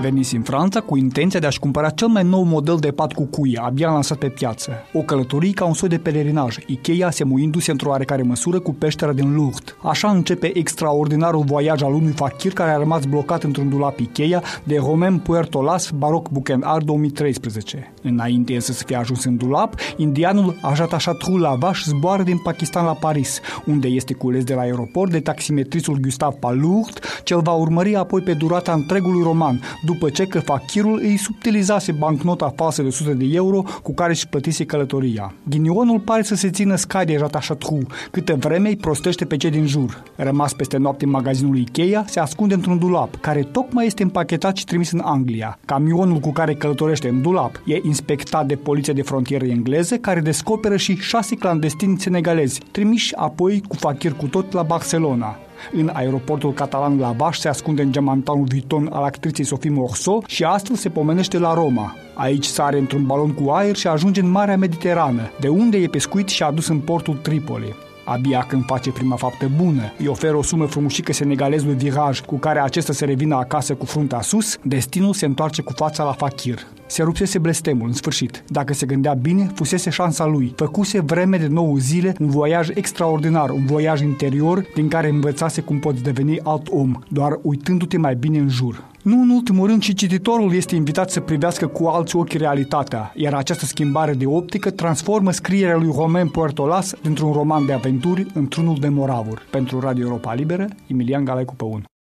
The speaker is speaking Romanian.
Venise în Franța cu intenția de a-și cumpăra cel mai nou model de pat cu cuie, abia lansat pe piață. O călătorie ca un soi de pelerinaj, Ikea semuindu-se într-o oarecare măsură cu peștera din Lourdes. Așa începe extraordinarul voiaj al unui fachir care a rămas blocat într-un dulap Ikea de Romain Puertolas Baroc Buchenard 2013. Înainte să fie ajuns în dulap, indianul Ajat Ashatru Lavash zboară din Pakistan la Paris, unde este cules de la aeroport de taximetrisul Gustave Palourt, cel va urmări apoi pe durata întregului roman, după ce că fachirul îi subtilizase bancnota falsă de 100 de euro cu care își plătise călătoria. Ghinionul pare să se țină scai de Jatașatru, câte vreme îi prostește pe cei din jur. Rămas peste noapte în magazinul Ikea, se ascunde într-un dulap, care tocmai este împachetat și trimis în Anglia. Camionul cu care călătorește în dulap e inspectat de poliția de frontieră engleză, care descoperă și șase clandestini senegalezi, trimiși apoi cu fachir cu tot la Barcelona. În aeroportul catalan la Baș se ascunde în geamantanul Vuitton al actriței Sophie Morceau și astfel se pomenește la Roma. Aici sare într-un balon cu aer și ajunge în Marea Mediterană, de unde e pescuit și adus în portul Tripoli. Abia când face prima faptă bună, îi oferă o sumă frumușică senegalezului Viraj cu care acesta se revină acasă cu fruntea sus, destinul se întoarce cu fața la Fakir. Se rupsese blestemul, în sfârșit. Dacă se gândea bine, fusese șansa lui. Făcuse vreme de nouă zile un voiaj extraordinar, un voiaj interior din care învățase cum poți deveni alt om, doar uitându-te mai bine în jur. Nu în ultimul rând, și cititorul este invitat să privească cu alți ochi realitatea, iar această schimbare de optică transformă scrierea lui Romain Puertolas dintr-un roman de aventuri într-unul de moravuri. Pentru Radio Europa Liberă, Emilian Galaicu Păun.